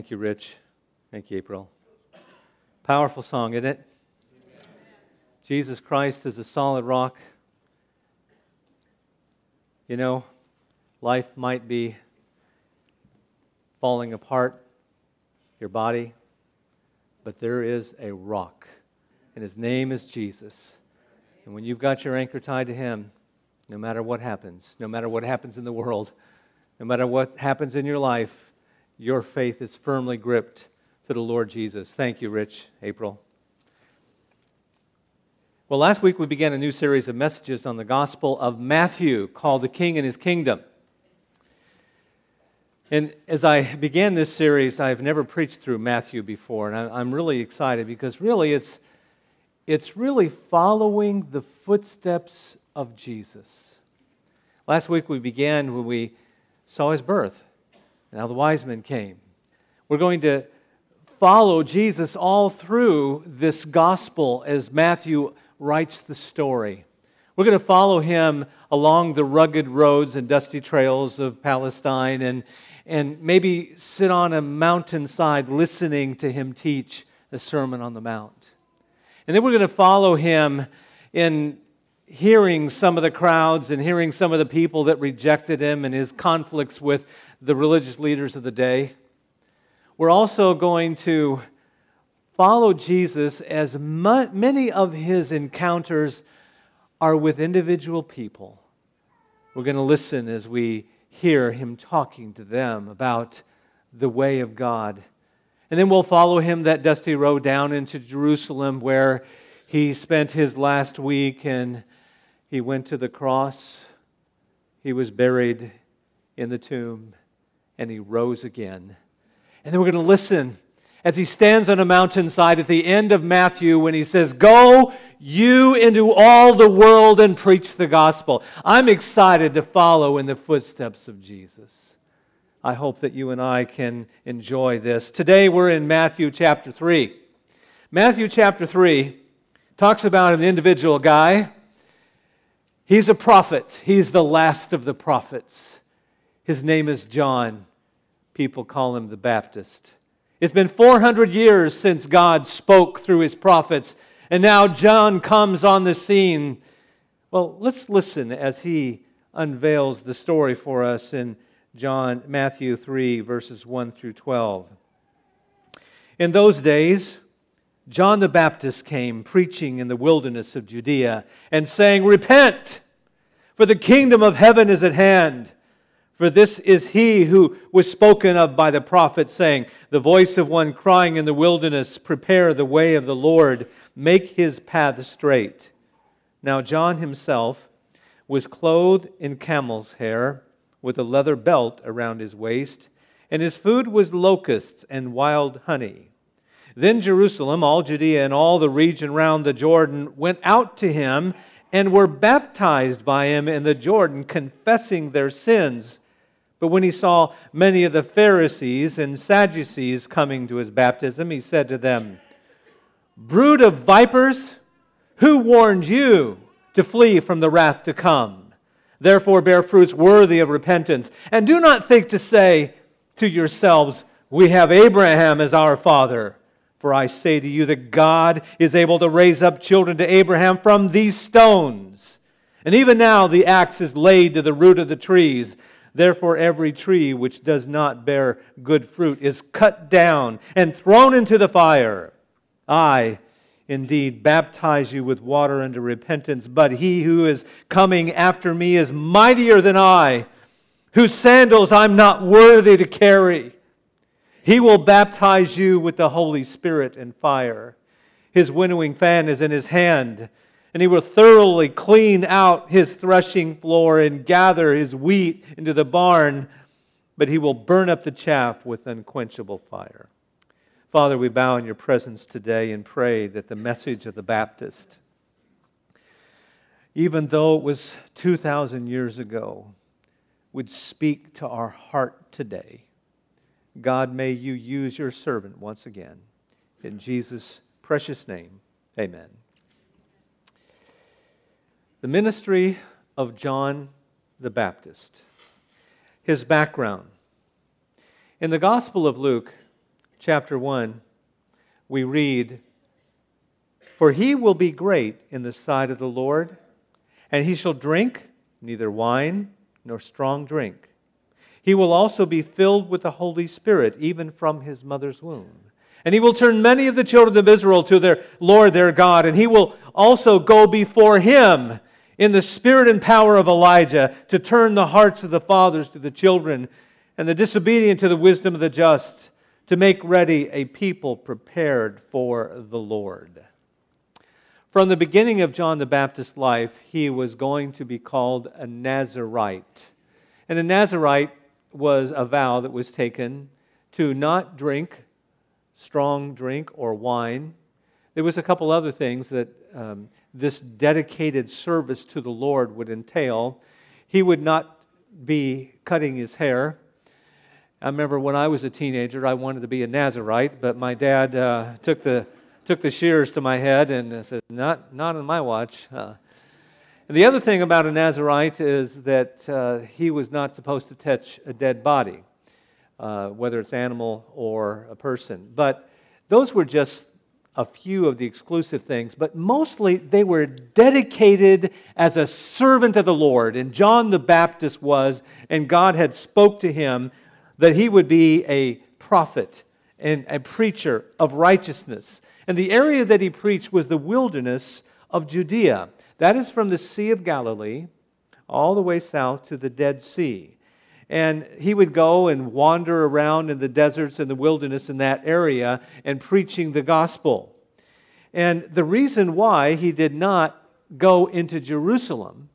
Thank you, Rich. Thank you, April. Powerful song, isn't it? Jesus Christ is a solid rock. You know, life might be falling apart, your body, but there is a rock, and his name is Jesus. And when you've got your anchor tied to him, no matter what happens, no matter what happens in the world, no matter what happens in your life, your faith is firmly gripped to the Lord Jesus. Thank you, Rich, April. Well, last week we began a new series of messages on the Gospel of Matthew called The King and His Kingdom. And as I began this series, I've never preached through Matthew before, and I'm really excited because really it's, it's really following the footsteps of Jesus. Last week we began when we saw his birth. Now the wise men came. We're going to follow Jesus all through this gospel as Matthew writes the story. We're going to follow him along the rugged roads and dusty trails of Palestine and, and maybe sit on a mountainside listening to him teach the Sermon on the Mount. And then we're going to follow him in hearing some of the crowds and hearing some of the people that rejected him and his conflicts with the religious leaders of the day. We're also going to follow Jesus as many of his encounters are with individual people. We're going to listen as we hear him talking to them about the way of God. And then we'll follow him that dusty road down into Jerusalem where he spent his last week and he went to the cross. He was buried in the tomb and he rose again. And then we're going to listen as he stands on a mountainside at the end of Matthew when he says, Go you into all the world and preach the gospel. I'm excited to follow in the footsteps of Jesus. I hope that you and I can enjoy this. Today we're in Matthew chapter 3. Matthew chapter 3 talks about an individual guy. He's a prophet, he's the last of the prophets. His name is John. People call him the Baptist. It's been 400 years since God spoke through his prophets, and now John comes on the scene. Well, let's listen as he unveils the story for us in John Matthew 3 verses 1 through 12. In those days, John the Baptist came preaching in the wilderness of Judea and saying, "Repent, for the kingdom of heaven is at hand." For this is he who was spoken of by the prophet, saying, The voice of one crying in the wilderness, Prepare the way of the Lord, make his path straight. Now, John himself was clothed in camel's hair, with a leather belt around his waist, and his food was locusts and wild honey. Then Jerusalem, all Judea, and all the region round the Jordan went out to him and were baptized by him in the Jordan, confessing their sins. But when he saw many of the Pharisees and Sadducees coming to his baptism, he said to them, Brood of vipers, who warned you to flee from the wrath to come? Therefore, bear fruits worthy of repentance. And do not think to say to yourselves, We have Abraham as our father. For I say to you that God is able to raise up children to Abraham from these stones. And even now the axe is laid to the root of the trees. Therefore, every tree which does not bear good fruit is cut down and thrown into the fire. I, indeed, baptize you with water unto repentance, but he who is coming after me is mightier than I, whose sandals I'm not worthy to carry. He will baptize you with the Holy Spirit and fire. His winnowing fan is in his hand and he will thoroughly clean out his threshing floor and gather his wheat into the barn, but he will burn up the chaff with unquenchable fire. Father, we bow in your presence today and pray that the message of the Baptist, even though it was 2,000 years ago, would speak to our heart today. God, may you use your servant once again. In Jesus' precious name, amen. The ministry of John the Baptist. His background. In the Gospel of Luke, chapter 1, we read, For he will be great in the sight of the Lord, and he shall drink neither wine nor strong drink. He will also be filled with the Holy Spirit, even from his mother's womb. And he will turn many of the children of Israel to their Lord their God, and he will also go before him in the spirit and power of Elijah to turn the hearts of the fathers to the children and the disobedient to the wisdom of the just, to make ready a people prepared for the Lord. From the beginning of John the Baptist's life, he was going to be called a Nazarite. And a Nazarite was a vow that was taken to not drink strong drink or wine. There was a couple other things that um, this dedicated service to the Lord would entail. He would not be cutting his hair. I remember when I was a teenager, I wanted to be a Nazarite, but my dad uh, took, the, took the shears to my head and said, Not, not on my watch. Uh, the other thing about a Nazarite is that uh, he was not supposed to touch a dead body, uh, whether it's animal or a person. But those were just a few of the exclusive things, but mostly they were dedicated as a servant of the Lord. And John the Baptist was, and God had spoke to him that he would be a prophet and a preacher of righteousness. And the area that he preached was the wilderness of Judea. That is from the Sea of Galilee all the way south to the Dead Sea. And he would go and wander around in the deserts and the wilderness in that area and preaching the gospel. And the reason why he did not go into Jerusalem,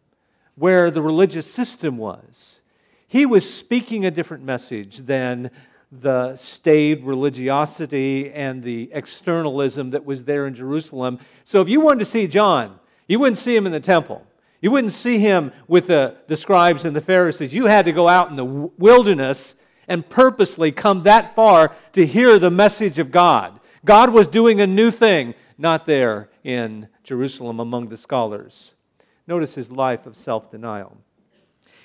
where the religious system was, he was speaking a different message than the staid religiosity and the externalism that was there in Jerusalem. So if you wanted to see John, you wouldn't see him in the temple. You wouldn't see him with the, the scribes and the Pharisees. You had to go out in the wilderness and purposely come that far to hear the message of God. God was doing a new thing, not there in Jerusalem among the scholars. Notice his life of self denial.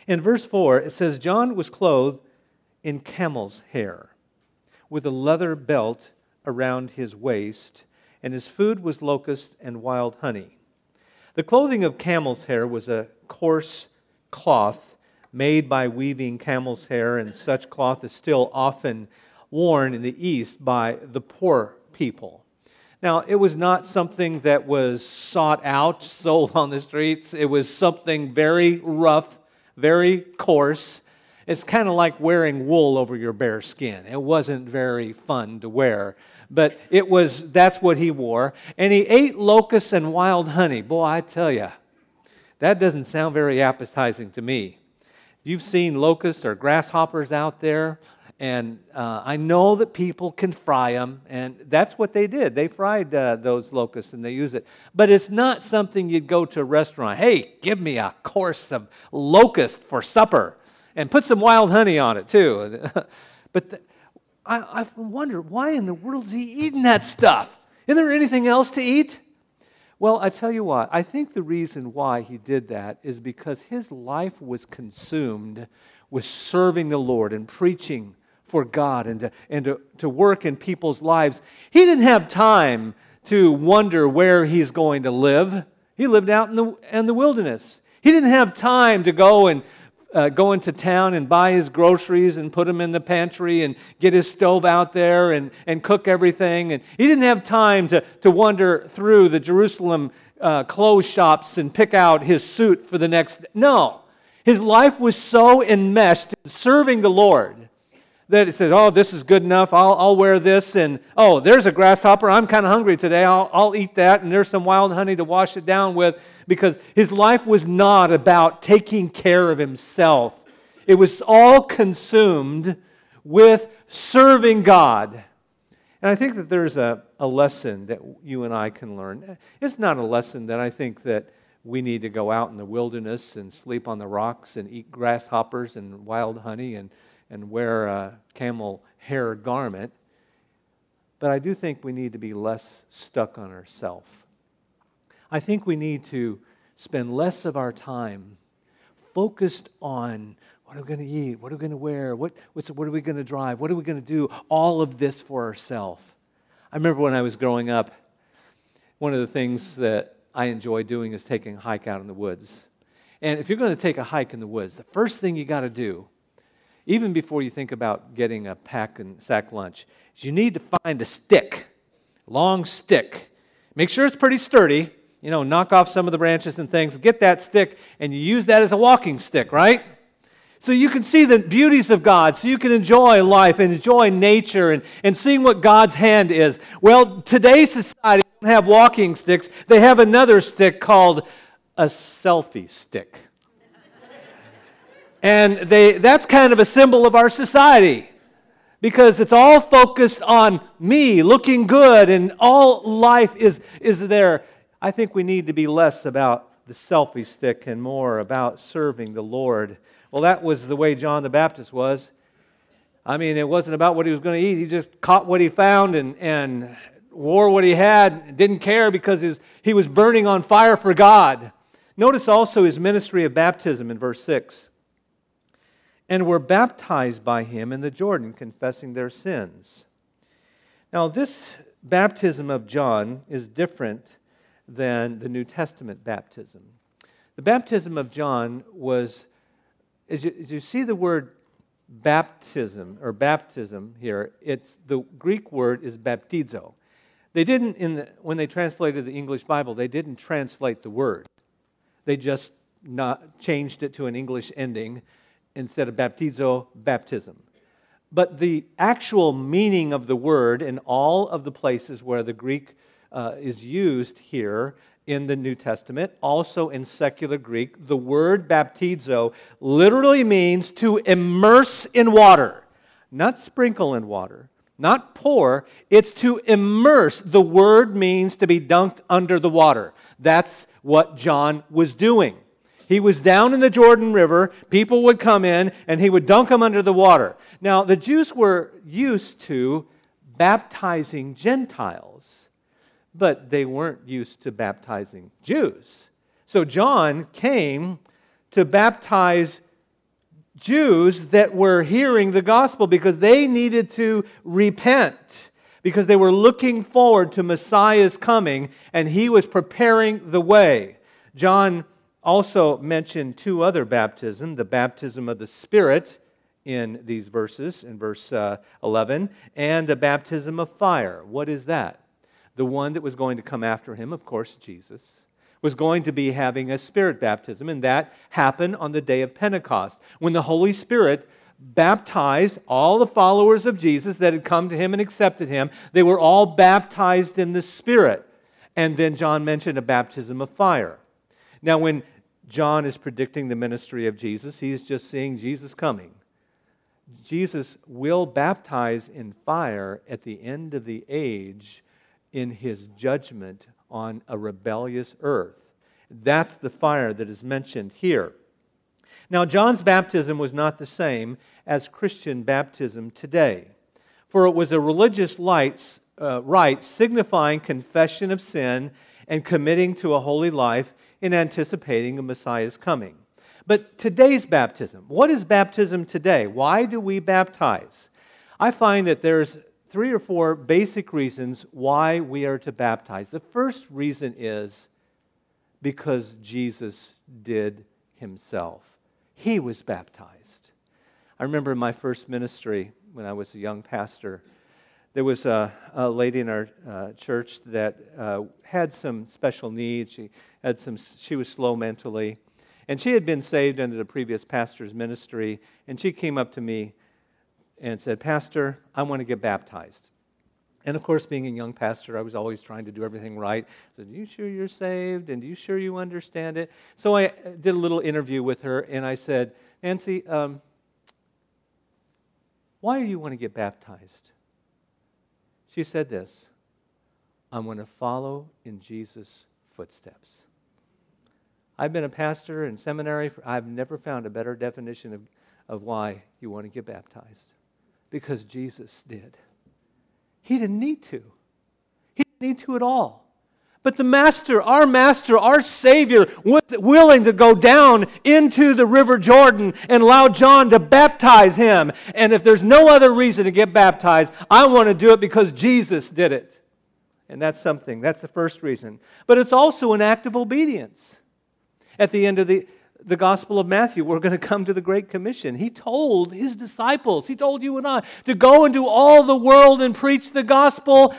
In verse 4, it says, John was clothed in camel's hair, with a leather belt around his waist, and his food was locust and wild honey. The clothing of camel's hair was a coarse cloth made by weaving camel's hair, and such cloth is still often worn in the East by the poor people. Now, it was not something that was sought out, sold on the streets. It was something very rough, very coarse. It's kind of like wearing wool over your bare skin. It wasn't very fun to wear but it was that's what he wore. And he ate locusts and wild honey. Boy, I tell you, that doesn't sound very appetizing to me. You've seen locusts or grasshoppers out there, and uh, I know that people can fry them, and that's what they did. They fried uh, those locusts and they use it. But it's not something you'd go to a restaurant. Hey, give me a course of locust for supper, and put some wild honey on it too. but th- I, I wonder why in the world is he eating that stuff? Isn't there anything else to eat? Well, I tell you what, I think the reason why he did that is because his life was consumed with serving the Lord and preaching for God and to, and to, to work in people's lives. He didn't have time to wonder where he's going to live. He lived out in the, in the wilderness. He didn't have time to go and uh, go into town and buy his groceries and put them in the pantry and get his stove out there and, and cook everything. And he didn't have time to, to wander through the Jerusalem uh, clothes shops and pick out his suit for the next. No. His life was so enmeshed in serving the Lord that he said, Oh, this is good enough. I'll, I'll wear this. And oh, there's a grasshopper. I'm kind of hungry today. I'll, I'll eat that. And there's some wild honey to wash it down with because his life was not about taking care of himself, it was all consumed with serving God. And I think that there's a, a lesson that you and I can learn. It's not a lesson that I think that we need to go out in the wilderness and sleep on the rocks and eat grasshoppers and wild honey and, and wear a camel hair garment. But I do think we need to be less stuck on ourselves I think we need to spend less of our time focused on what are we going to eat? What are we going to wear? What, what are we going to drive? What are we going to do? All of this for ourselves. I remember when I was growing up, one of the things that I enjoy doing is taking a hike out in the woods. And if you're going to take a hike in the woods, the first thing you got to do, even before you think about getting a pack and sack lunch, is you need to find a stick, long stick. Make sure it's pretty sturdy. You know, knock off some of the branches and things. Get that stick, and you use that as a walking stick, right? So you can see the beauties of God, so you can enjoy life and enjoy nature and, and seeing what God's hand is. Well, today's society don't have walking sticks, they have another stick called a selfie stick. and they, that's kind of a symbol of our society because it's all focused on me looking good and all life is, is there. I think we need to be less about the selfie stick and more about serving the Lord well, that was the way John the Baptist was. I mean, it wasn't about what he was going to eat. He just caught what he found and, and wore what he had, didn't care because his, he was burning on fire for God. Notice also his ministry of baptism in verse 6. And were baptized by him in the Jordan, confessing their sins. Now, this baptism of John is different than the New Testament baptism. The baptism of John was as you, as you see the word baptism or baptism here, it's the Greek word is baptizo. They didn't in the, when they translated the English Bible, they didn't translate the word. They just not changed it to an English ending instead of baptizo, baptism. But the actual meaning of the word in all of the places where the Greek uh, is used here in the New Testament, also in secular Greek, the word baptizo literally means to immerse in water, not sprinkle in water, not pour. It's to immerse. The word means to be dunked under the water. That's what John was doing. He was down in the Jordan River. People would come in and he would dunk them under the water. Now, the Jews were used to baptizing Gentiles but they weren't used to baptizing Jews. So John came to baptize Jews that were hearing the gospel because they needed to repent, because they were looking forward to Messiah's coming, and he was preparing the way. John also mentioned two other baptisms the baptism of the Spirit in these verses, in verse uh, 11, and the baptism of fire. What is that? The one that was going to come after him, of course, Jesus, was going to be having a spirit baptism, and that happened on the day of Pentecost when the Holy Spirit baptized all the followers of Jesus that had come to him and accepted him. They were all baptized in the Spirit. And then John mentioned a baptism of fire. Now, when John is predicting the ministry of Jesus, he's just seeing Jesus coming. Jesus will baptize in fire at the end of the age in his judgment on a rebellious earth. That's the fire that is mentioned here. Now, John's baptism was not the same as Christian baptism today, for it was a religious lights, uh, rite signifying confession of sin and committing to a holy life in anticipating a Messiah's coming. But today's baptism, what is baptism today? Why do we baptize? I find that there's three or four basic reasons why we are to baptize. The first reason is because Jesus did himself. He was baptized. I remember in my first ministry when I was a young pastor, there was a, a lady in our uh, church that uh, had some special needs. She had some. She was slow mentally, and she had been saved under the previous pastor's ministry. And she came up to me and said, Pastor, I want to get baptized. And of course, being a young pastor, I was always trying to do everything right. I said, Are you sure you're saved? And are you sure you understand it? So I did a little interview with her, and I said, Nancy, um, why do you want to get baptized? She said this I want to follow in Jesus' footsteps. I've been a pastor in seminary. For, I've never found a better definition of, of why you want to get baptized because Jesus did. He didn't need to. He didn't need to at all. But the Master, our Master, our Savior, was willing to go down into the River Jordan and allow John to baptize him. And if there's no other reason to get baptized, I want to do it because Jesus did it. And that's something. That's the first reason. But it's also an act of obedience. At the end of the, the Gospel of Matthew, we're going to come to the Great Commission. He told his disciples, he told you and I, to go into all the world and preach the gospel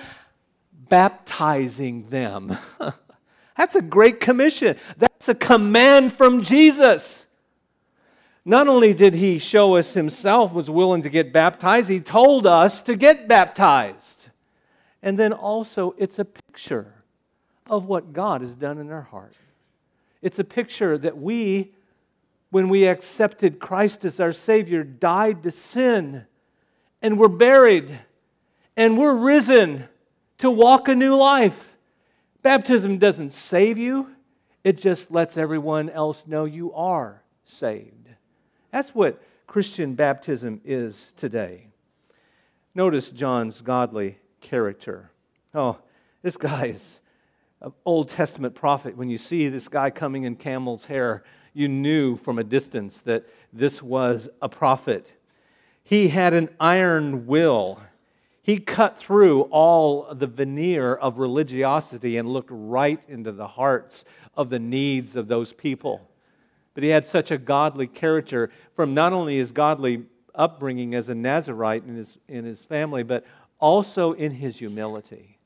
baptizing them. That's a great commission. That's a command from Jesus. Not only did he show us himself was willing to get baptized, he told us to get baptized. And then also, it's a picture of what God has done in our heart. It's a picture that we, when we accepted Christ as our Savior, died to sin and were buried and we're risen to walk a new life. Baptism doesn't save you, it just lets everyone else know you are saved. That's what Christian baptism is today. Notice John's godly character. Oh, this guy is Old Testament prophet. When you see this guy coming in camel's hair, you knew from a distance that this was a prophet. He had an iron will. He cut through all the veneer of religiosity and looked right into the hearts of the needs of those people. But he had such a godly character from not only his godly upbringing as a Nazarite in his, in his family, but also in his humility.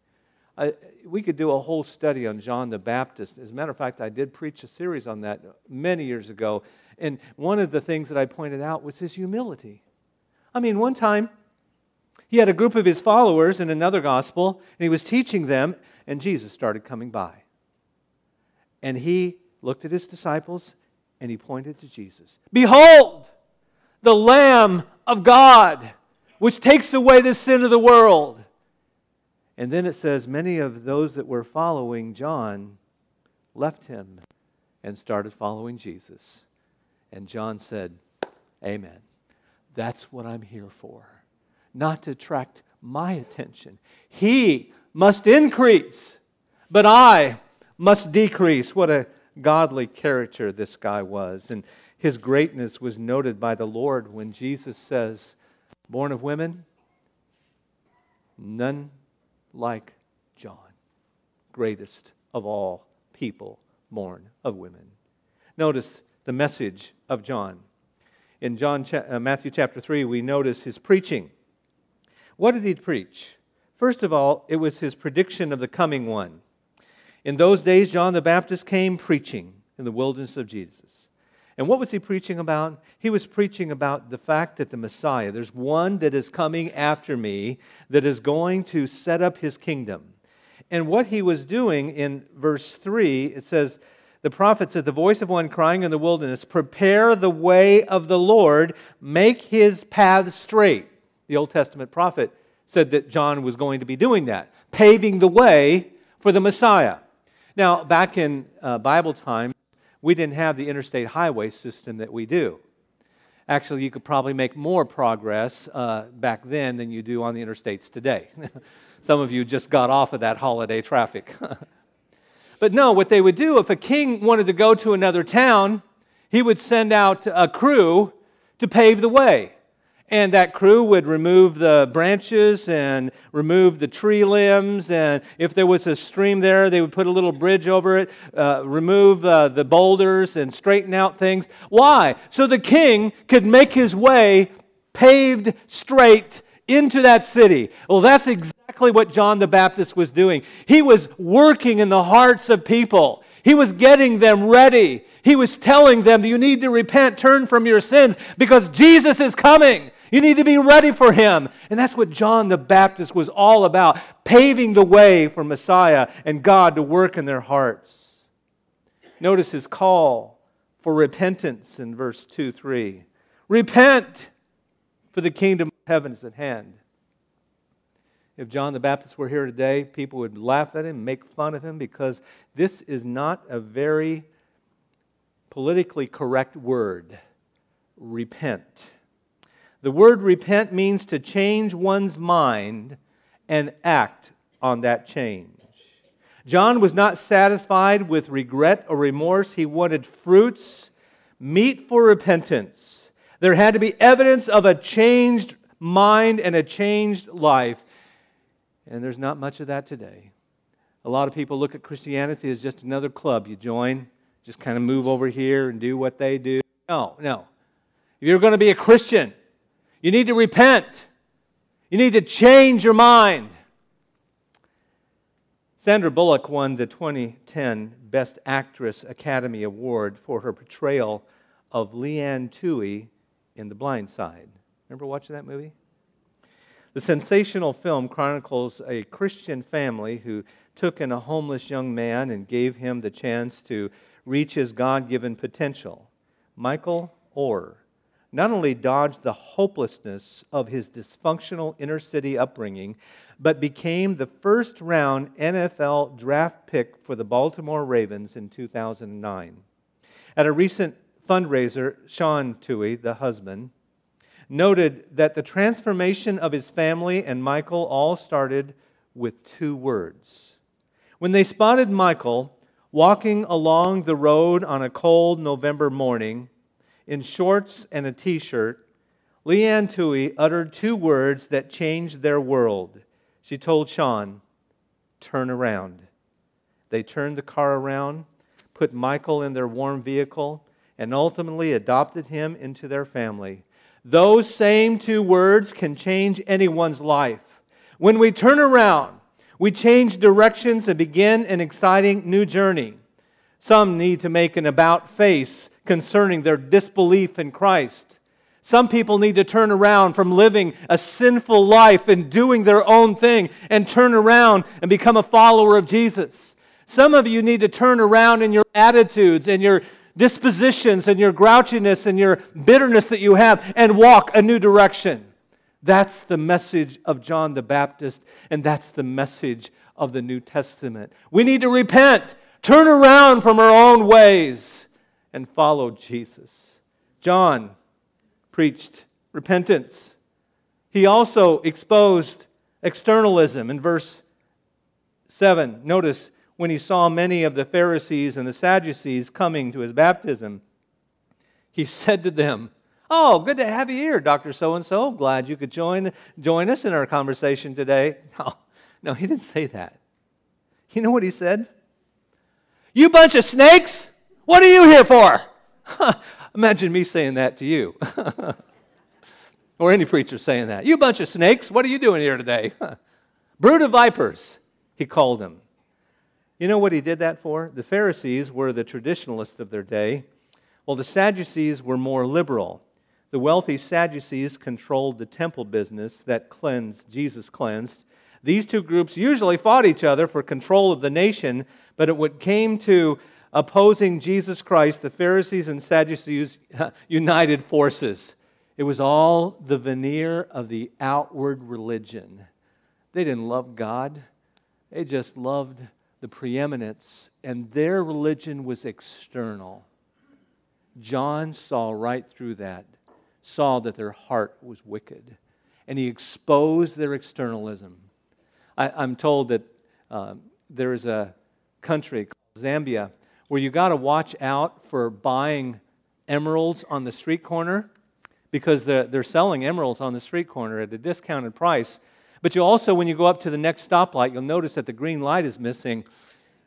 I, we could do a whole study on John the Baptist. As a matter of fact, I did preach a series on that many years ago. And one of the things that I pointed out was his humility. I mean, one time, he had a group of his followers in another gospel, and he was teaching them, and Jesus started coming by. And he looked at his disciples and he pointed to Jesus. Behold, the Lamb of God, which takes away the sin of the world. And then it says, many of those that were following John left him and started following Jesus. And John said, Amen. That's what I'm here for not to attract my attention. He must increase, but I must decrease. What a godly character this guy was. And his greatness was noted by the Lord when Jesus says, Born of women, none like John, greatest of all people born of women. Notice the message of John. In John, uh, Matthew chapter 3, we notice his preaching. What did he preach? First of all, it was his prediction of the coming one. In those days, John the Baptist came preaching in the wilderness of Jesus. And what was he preaching about? He was preaching about the fact that the Messiah, there's one that is coming after me that is going to set up his kingdom. And what he was doing in verse 3, it says, the prophet said, The voice of one crying in the wilderness, Prepare the way of the Lord, make his path straight. The Old Testament prophet said that John was going to be doing that, paving the way for the Messiah. Now, back in uh, Bible time, we didn't have the interstate highway system that we do. Actually, you could probably make more progress uh, back then than you do on the interstates today. Some of you just got off of that holiday traffic. but no, what they would do if a king wanted to go to another town, he would send out a crew to pave the way. And that crew would remove the branches and remove the tree limbs. And if there was a stream there, they would put a little bridge over it, uh, remove uh, the boulders, and straighten out things. Why? So the king could make his way paved straight into that city. Well, that's exactly what John the Baptist was doing. He was working in the hearts of people. He was getting them ready. He was telling them you need to repent, turn from your sins, because Jesus is coming. You need to be ready for him. And that's what John the Baptist was all about paving the way for Messiah and God to work in their hearts. Notice his call for repentance in verse 2 3. Repent, for the kingdom of heaven is at hand. If John the Baptist were here today, people would laugh at him, make fun of him, because this is not a very politically correct word. Repent. The word repent means to change one's mind and act on that change. John was not satisfied with regret or remorse. He wanted fruits, meat for repentance. There had to be evidence of a changed mind and a changed life. And there's not much of that today. A lot of people look at Christianity as just another club you join, just kind of move over here and do what they do. No, no. If you're going to be a Christian, you need to repent. You need to change your mind. Sandra Bullock won the 2010 Best Actress Academy Award for her portrayal of Leigh Anne Tuohy in The Blind Side. Remember watching that movie? The sensational film chronicles a Christian family who took in a homeless young man and gave him the chance to reach his God given potential. Michael Oher not only dodged the hopelessness of his dysfunctional inner city upbringing, but became the first round NFL draft pick for the Baltimore Ravens in 2009. At a recent fundraiser, Sean Tuohy, the husband, noted that the transformation of his family and Michael all started with two words. When they spotted Michael walking along the road on a cold November morning in shorts and a t shirt, Leigh Anne Tuohy uttered two words that changed their world she told Sean, turn around. They turned the car around, put Michael in their warm vehicle, and ultimately adopted him into their family. Those same two words can change anyone's life. When we turn around, we change directions and begin an exciting new journey. Some need to make an about face concerning their disbelief in Christ. Some people need to turn around from living a sinful life and doing their own thing and turn around and become a follower of Jesus. Some of you need to turn around in your attitudes and your dispositions and your grouchiness and your bitterness that you have and walk a new direction. That's the message of John the Baptist, and that's the message of the New Testament. We need to repent, turn around from our own ways, and follow Jesus. John preached repentance. He also exposed externalism in verse 7. Notice when he saw many of the Pharisees and the Sadducees coming to his baptism, he said to them, Oh, good to have you here, Dr. So and so. Glad you could join, join us in our conversation today. No, no, he didn't say that. You know what he said? You bunch of snakes, what are you here for? Imagine me saying that to you. or any preacher saying that. You bunch of snakes, what are you doing here today? Brood of vipers, he called them. You know what he did that for? The Pharisees were the traditionalists of their day, while the Sadducees were more liberal. The wealthy Sadducees controlled the temple business that cleansed, Jesus cleansed. These two groups usually fought each other for control of the nation, but when it came to opposing Jesus Christ, the Pharisees and Sadducees united forces. It was all the veneer of the outward religion. They didn't love God, they just loved the preeminence, and their religion was external. John saw right through that, saw that their heart was wicked, and he exposed their externalism. I, am told that uh, there is a country called Zambia where you got to watch out for buying emeralds on the street corner because they're, they're selling emeralds on the street corner at a discounted price. But you also, when you go up to the next stoplight, you'll notice that the green light is missing.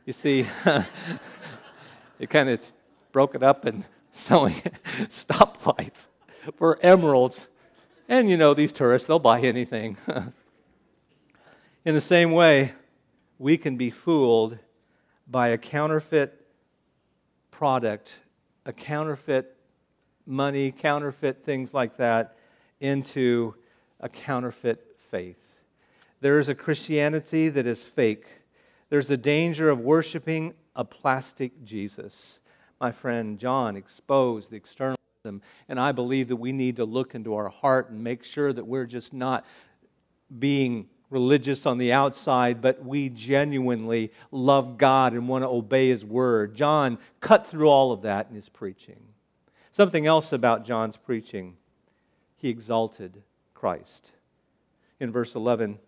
You see, it kind of broke it up and selling stoplights for emeralds. And you know, these tourists, they'll buy anything. In the same way, we can be fooled by a counterfeit product, a counterfeit money, counterfeit things like that, into a counterfeit faith. There is a Christianity that is fake. There's a danger of worshiping a plastic Jesus. My friend John exposed the externalism, and I believe that we need to look into our heart and make sure that we're just not being religious on the outside, but we genuinely love God and want to obey His word. John cut through all of that in his preaching. Something else about John's preaching he exalted Christ. In verse 11,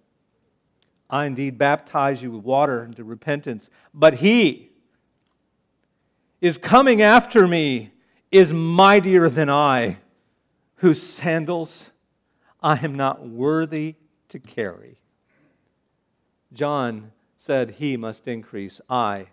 I indeed baptize you with water into repentance, but he is coming after me is mightier than I, whose sandals I am not worthy to carry. John said, He must increase, I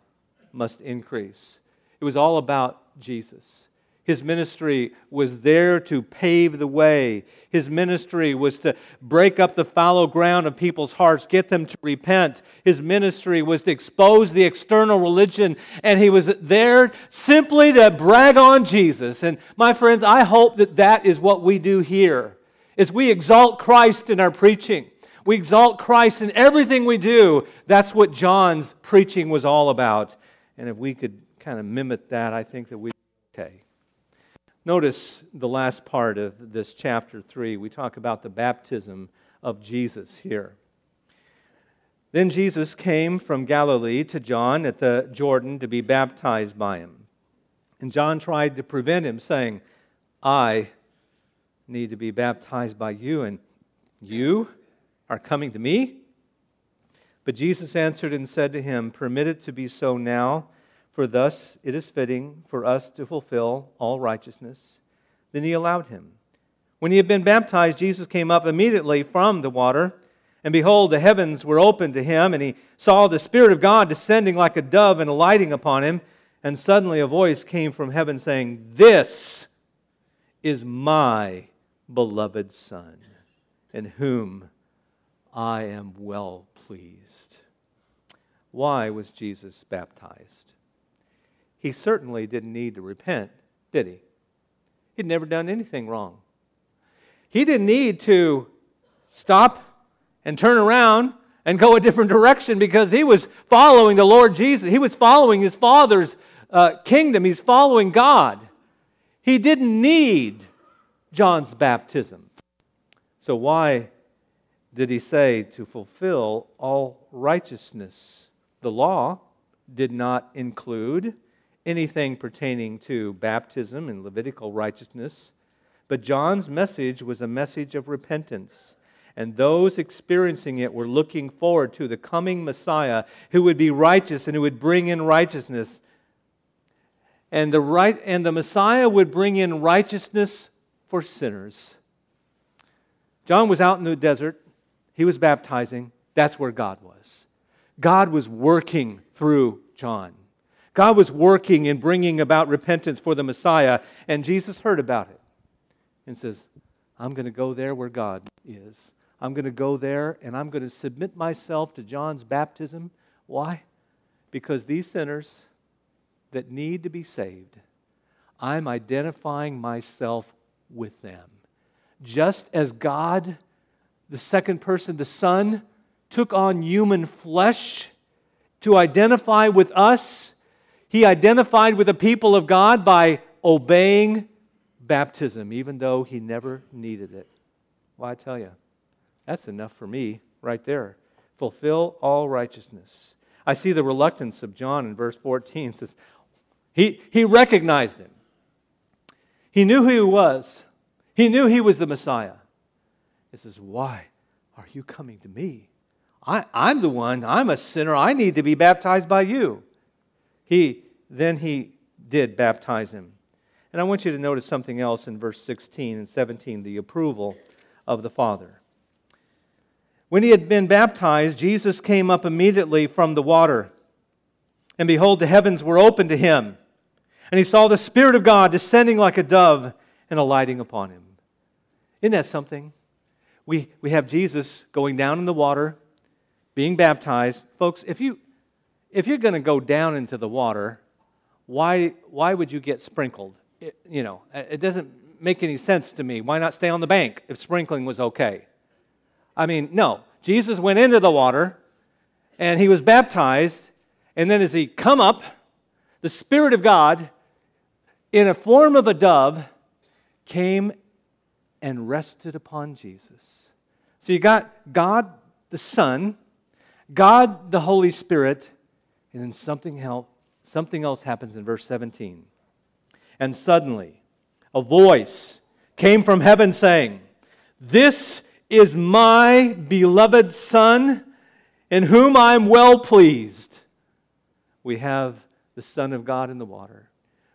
must increase. It was all about Jesus. His ministry was there to pave the way. His ministry was to break up the fallow ground of people's hearts, get them to repent. His ministry was to expose the external religion, and he was there simply to brag on Jesus. And my friends, I hope that that is what we do here. Is we exalt Christ in our preaching. We exalt Christ in everything we do. That's what John's preaching was all about. And if we could kind of mimic that, I think that we would okay. Notice the last part of this chapter 3. We talk about the baptism of Jesus here. Then Jesus came from Galilee to John at the Jordan to be baptized by him. And John tried to prevent him, saying, I need to be baptized by you, and you are coming to me? But Jesus answered and said to him, Permit it to be so now for thus it is fitting for us to fulfill all righteousness. Then he allowed him. When he had been baptized, Jesus came up immediately from the water. And behold, the heavens were opened to him, and he saw the Spirit of God descending like a dove and alighting upon him. And suddenly a voice came from heaven saying, This is my beloved Son, in whom I am well pleased. Why was Jesus baptized? he certainly didn't need to repent, did he? He'd never done anything wrong. He didn't need to stop and turn around and go a different direction because he was following the Lord Jesus. He was following his Father's uh, kingdom, he's following God. He didn't need John's baptism. So, why did he say to fulfill all righteousness? The law did not include anything pertaining to baptism and Levitical righteousness, but John's message was a message of repentance. And those experiencing it were looking forward to the coming Messiah who would be righteous and who would bring in righteousness. And the, right, and the Messiah would bring in righteousness for sinners. John was out in the desert, he was baptizing. That's where God was. God was working through John. God was working and bringing about repentance for the Messiah, and Jesus heard about it and says, I'm going to go there where God is. I'm going to go there and I'm going to submit myself to John's baptism. Why? Because these sinners that need to be saved, I'm identifying myself with them. Just as God, the second person, the Son, took on human flesh to identify with us he identified with the people of God by obeying baptism, even though he never needed it. Well, I tell you, that's enough for me right there. Fulfill all righteousness. I see the reluctance of John in verse 14. It says, he, he recognized him. He knew who he was. He knew he was the Messiah. He says, Why are you coming to me? I, I'm the one. I'm a sinner. I need to be baptized by you. He then he did baptize him. And I want you to notice something else in verse 16 and 17, the approval of the Father. When he had been baptized, Jesus came up immediately from the water. And behold, the heavens were opened to him. And he saw the Spirit of God descending like a dove and alighting upon him. Isn't that something? We, we have Jesus going down in the water, being baptized. Folks, if you, if you're going to go down into the water, why, why would you get sprinkled? It, you know, it doesn't make any sense to me. Why not stay on the bank if sprinkling was okay? I mean, no. Jesus went into the water and he was baptized, and then as he come up, the Spirit of God, in a form of a dove, came and rested upon Jesus. So you got God the Son, God the Holy Spirit, and then something else, something else happens in verse 17. And suddenly, a voice came from heaven saying, This is my beloved Son, in whom I'm well pleased. We have the Son of God in the water,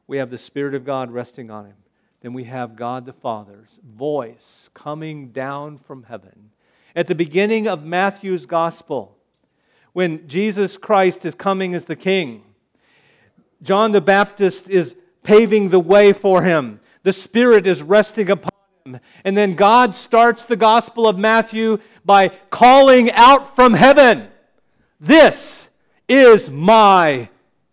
we have the Spirit of God resting on him. Then we have God the Father's voice coming down from heaven. At the beginning of Matthew's gospel, when Jesus Christ is coming as the King, John the Baptist is paving the way for him. The Spirit is resting upon him. And then God starts the Gospel of Matthew by calling out from heaven, This is my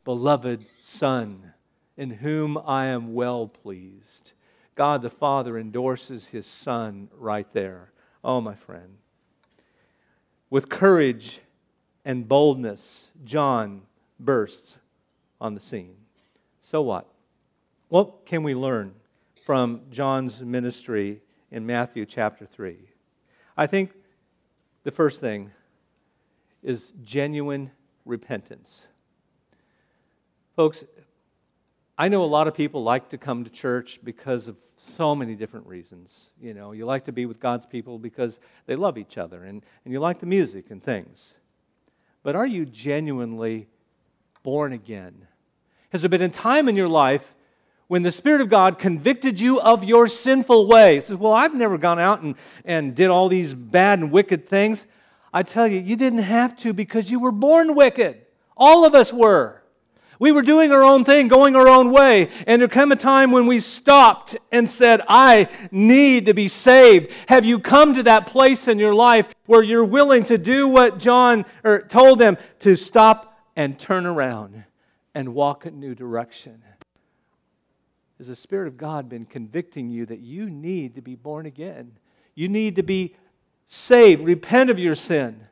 beloved Son, in whom I am well pleased. God the Father endorses his Son right there. Oh, my friend. With courage and boldness, John bursts on the scene. So what? What can we learn from John's ministry in Matthew chapter 3? I think the first thing is genuine repentance. Folks, I know a lot of people like to come to church because of so many different reasons. You know, you like to be with God's people because they love each other and, and you like the music and things. But are you genuinely born again? Has there been a time in your life when the Spirit of God convicted you of your sinful ways. Says, well, I've never gone out and, and did all these bad and wicked things. I tell you, you didn't have to because you were born wicked. All of us were. We were doing our own thing, going our own way. And there came a time when we stopped and said, I need to be saved. Have you come to that place in your life where you're willing to do what John told them to stop and turn around and walk a new direction? has the Spirit of God been convicting you that you need to be born again? You need to be saved, repent of your sin.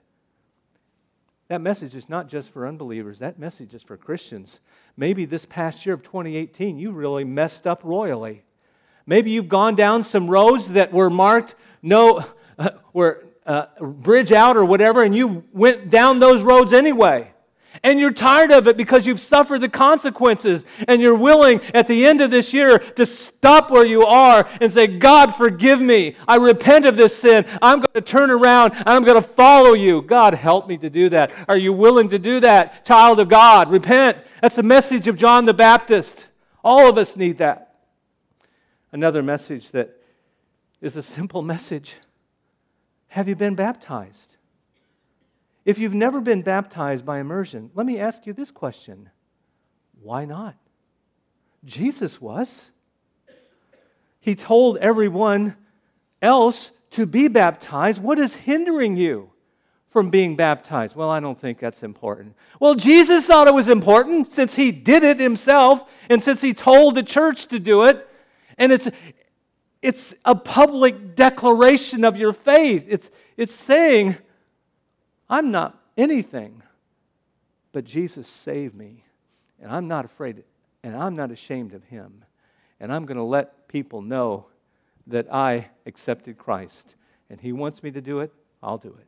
That message is not just for unbelievers, that message is for Christians. Maybe this past year of 2018, you really messed up royally. Maybe you've gone down some roads that were marked no, uh, were uh, bridge out or whatever, and you went down those roads anyway and you're tired of it because you've suffered the consequences, and you're willing at the end of this year to stop where you are and say, God, forgive me. I repent of this sin. I'm going to turn around and I'm going to follow you. God, help me to do that. Are you willing to do that, child of God? Repent. That's the message of John the Baptist. All of us need that. Another message that is a simple message Have you been baptized? If you've never been baptized by immersion, let me ask you this question why not? Jesus was. He told everyone else to be baptized. What is hindering you from being baptized? Well, I don't think that's important. Well, Jesus thought it was important since he did it himself and since he told the church to do it. And it's, it's a public declaration of your faith. It's, it's saying, I'm not anything, but Jesus saved me, and I'm not afraid, and I'm not ashamed of him. And I'm going to let people know that I accepted Christ. And he wants me to do it, I'll do it.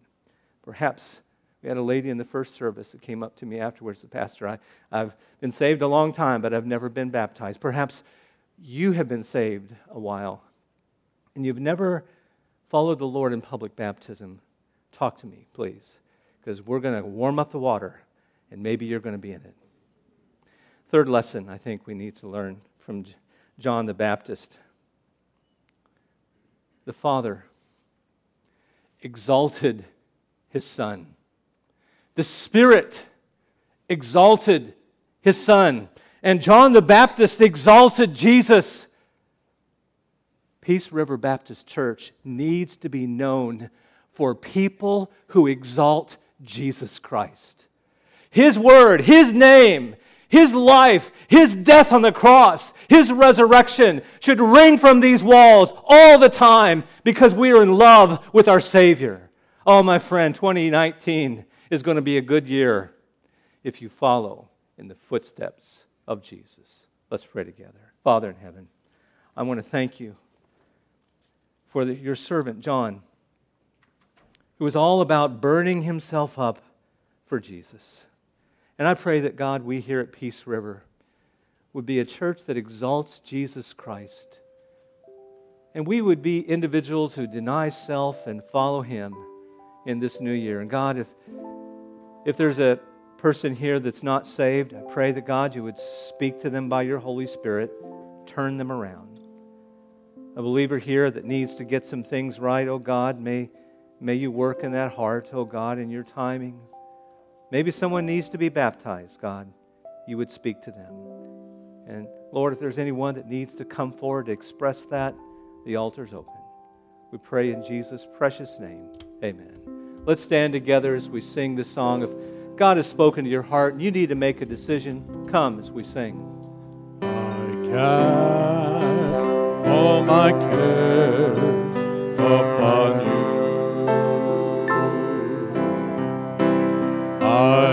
Perhaps we had a lady in the first service that came up to me afterwards, the pastor, I, I've been saved a long time, but I've never been baptized. Perhaps you have been saved a while and you've never followed the Lord in public baptism. Talk to me, please because we're going to warm up the water and maybe you're going to be in it. Third lesson I think we need to learn from John the Baptist the Father exalted his Son, the Spirit exalted his Son, and John the Baptist exalted Jesus. Peace River Baptist Church needs to be known for people who exalt Jesus Christ. His word, His name, His life, His death on the cross, His resurrection should ring from these walls all the time because we are in love with our Savior. Oh, my friend, 2019 is going to be a good year if you follow in the footsteps of Jesus. Let's pray together. Father in heaven, I want to thank you for the, your servant, John who was all about burning himself up for Jesus. And I pray that God, we here at Peace River would be a church that exalts Jesus Christ. And we would be individuals who deny self and follow him in this new year. And God, if If there's a person here that's not saved, I pray that God, you would speak to them by your Holy Spirit, turn them around. A believer here that needs to get some things right, oh God, may, may you work in that heart, oh God, in your timing. Maybe someone needs to be baptized, God. You would speak to them. And Lord, if there's anyone that needs to come forward to express that, the altar's open. We pray in Jesus' precious name. Amen. Let's stand together as we sing this song. If God has spoken to your heart and you need to make a decision, come as we sing. I cast all my cares upon you.